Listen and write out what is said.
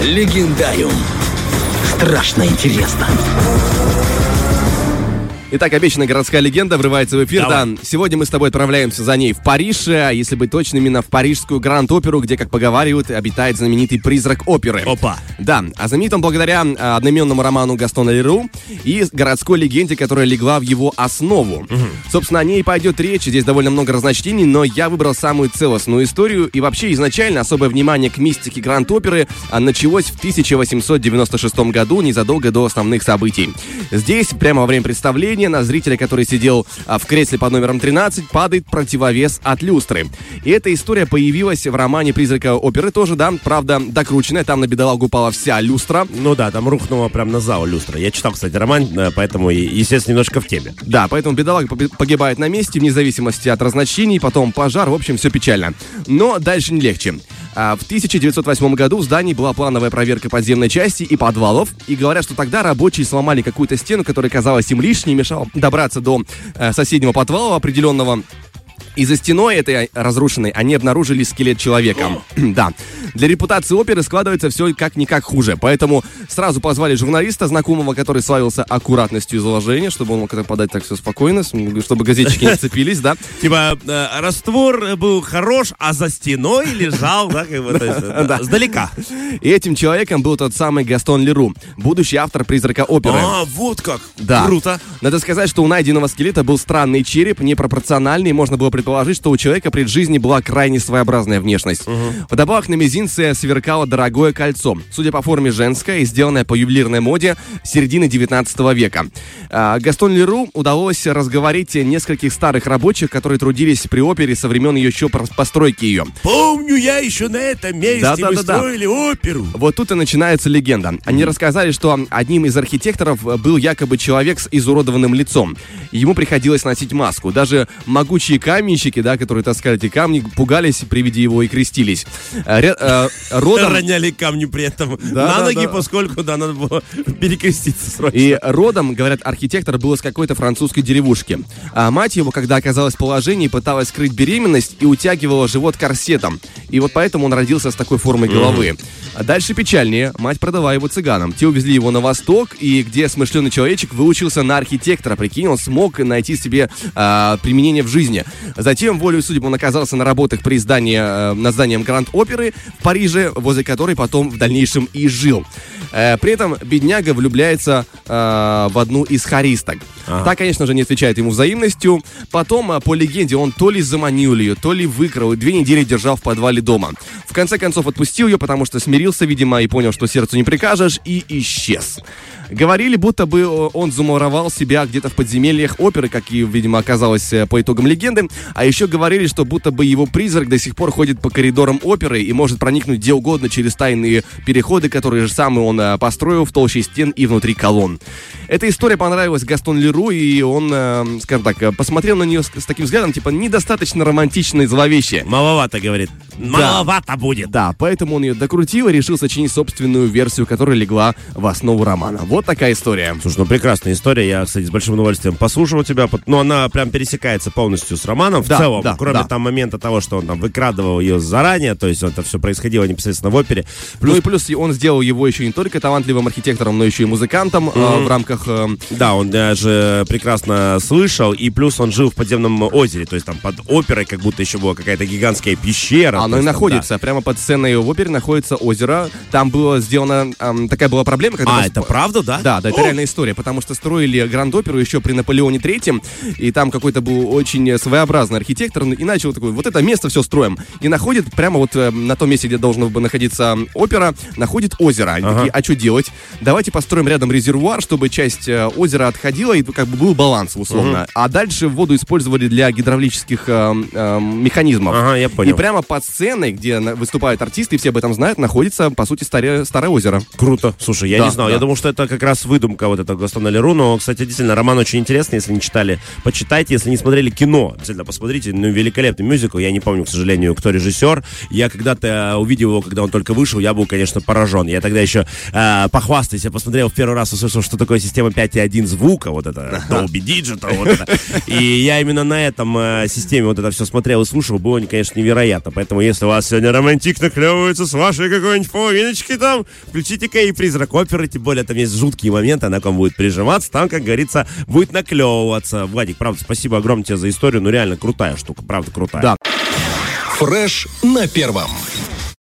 Легендариум. Страшно интересно. Итак, обещанная городская легенда врывается в эфир. Давай. Да, сегодня мы с тобой отправляемся за ней в Париж, а если быть точным, именно в парижскую Гранд-оперу, где, как поговаривают, обитает знаменитый призрак оперы. Опа. Да, а знаменит он благодаря а, одноименному роману Гастона Леру и городской легенде, которая легла в его основу. Собственно, о ней пойдет речь, здесь довольно много разночтений, но я выбрал самую целостную историю, и вообще изначально особое внимание к мистике Гранд-оперы а, началось в 1896 году, незадолго до основных событий. Здесь, прямо во время представления, на зрителя, который сидел а, в кресле под номером 13, падает противовес от люстры. И эта история появилась в романе «Призрака оперы» тоже, да, правда, докрученная, там на бедолагу упала вся люстра. Ну да, там рухнула прям на зал люстра. Я читал, кстати, роман, э, поэтому, естественно, немножко в теме. Да, поэтому бедолага пог- погибает на месте, вне зависимости от разночтений, потом пожар, в общем, все печально. Но дальше не легче. А, В 1908 году в здании была плановая проверка подземной части и подвалов, и говорят, что тогда рабочие сломали какую-то стену, которая казалась им лишней, мешала добраться до э, соседнего подвала определенного. И за стеной этой разрушенной они обнаружили скелет человека. да. Для репутации оперы складывается все как-никак хуже. Поэтому сразу позвали журналиста, знакомого, который славился аккуратностью изложения, чтобы он мог это подать так все спокойно, чтобы газетчики не цепились, да. Типа, э, раствор был хорош, а за стеной лежал, да, как бы, Да. сдалека. И этим человеком был тот самый Гастон Леру, будущий автор «Призрака оперы». А, вот как. Да. Круто. Надо сказать, что у найденного скелета был странный череп, непропорциональный, можно было предположить, что у человека при жизни была крайне своеобразная внешность. Вдобавок на мизинце сверкало дорогое кольцо, судя по форме женское и сделанное по ювелирной моде середины 19 века. А, Гастон Леру удалось разговорить нескольких старых рабочих, которые трудились при опере со времен ее еще постройки ее. Помню я еще на этом месте мы Да-да-да-да. строили оперу. Вот тут и начинается легенда. Они рассказали, что одним из архитекторов был якобы человек с изуродованным лицом. Ему приходилось носить маску. Даже могучие каменщики, да, которые таскали эти камни, пугались при виде его и крестились. Э, ря- э, родом... Роняли камни при этом Да, на да, ноги, да. поскольку, да, надо было перекреститься срочно. И родом, говорят, архитектор был из какой-то французской деревушки. А мать его, когда оказалась в положении, пыталась скрыть беременность и утягивала живот корсетом. И вот поэтому он родился с такой формой головы. А дальше печальнее. Мать продала его цыганам. Те увезли его на восток, и где смышленый человечек выучился на архитектора. Прикинь, он смог найти себе а, применение в жизни. Затем, волею судеб, он оказался на работах при здании, э, над зданием Гранд-оперы в Париже, возле которой потом в дальнейшем и жил. Э, при этом бедняга влюбляется э, в одну из хористок. Та, конечно же, не отвечает ему взаимностью. Потом, э, по легенде, он то ли заманил ее, то ли выкрал, и две недели держал в подвале дома. В конце концов, отпустил ее, потому что смирился, видимо, и понял, что сердцу не прикажешь, и исчез. Говорили, будто бы он замуровал себя где-то в подземельях оперы, как и, видимо, оказалось по итогам легенды. А еще говорили, что будто бы его призрак до сих пор ходит по коридорам оперы и может проникнуть где угодно через тайные переходы, которые же сам он э, построил в толще стен и внутри колонн. Эта история понравилась Гастон Леру, и он, э, скажем так, э, посмотрел на нее с, с таким взглядом, типа, недостаточно романтично и зловеще. Маловато, говорит. Маловато будет. Да, поэтому он ее докрутил и решил сочинить собственную версию, которая легла в основу романа. Вот такая история. Слушай, ну прекрасная история. Я, кстати, с большим удовольствием послушал тебя. пот- Ну, она прям пересекается полностью с романом в Да, целом. да, кроме да. там момента того, что он там выкрадывал ее заранее, то есть это все происходило непосредственно в опере. Ну и плюс он сделал его еще не только талантливым архитектором, но еще и музыкантом э, в рамках... э, Да, он даже прекрасно слышал, и плюс он жил в подземном озере, то есть там под оперой как будто еще была какая-то гигантская пещера. то Оно и находится. Прямо под сценой в опере находится озеро. Там было сделано... эм, такая была проблема, да. когда... А, вас- это правда, да? Да, да, это О! реальная история, потому что строили Гранд-оперу еще при Наполеоне Третьем, и там какой-то был очень своеобразный архитектор, и начал такой, вот это место все строим. И находит прямо вот э, на том месте, где должна бы находиться опера, находит озеро. Они такие, а что делать? Давайте построим рядом резервуар, чтобы часть э, озера отходила, и как бы был баланс, условно. А дальше воду использовали для гидравлических э, э, механизмов. Ага, я понял. И прямо под сценой, где выступают артисты, и все об этом знают, находится, по сути, старое, старое озеро. Круто. Слушай, я Да, не знал. да. Я думал, что это как раз выдумка вот этого Гастона Леру. Но, кстати, действительно, роман очень интересный. Если не читали, почитайте. Если не смотрели кино, обязательно посмотрите. посмотрите, ну, великолепный мюзикл. Я не помню, к сожалению, кто режиссер. Я когда-то увидел его, когда он только вышел, я был, конечно, поражен. Я тогда еще э, похвастаюсь, я посмотрел в первый раз, услышал, что такое система 5.1 звука, вот это Dolby Digital, вот это. И я именно на этом э, системе вот это все смотрел и слушал, было, конечно, невероятно. Поэтому, если у вас сегодня романтик наклевывается с вашей какой-нибудь половиночкой там, включите-ка и призрак оперы, тем более там есть жуткие моменты, она к вам будет прижиматься, там, как говорится, будет наклевываться. Владик, правда, спасибо огромное тебе за историю, ну реально крутая штука, правда крутая. Да. Фреш на первом.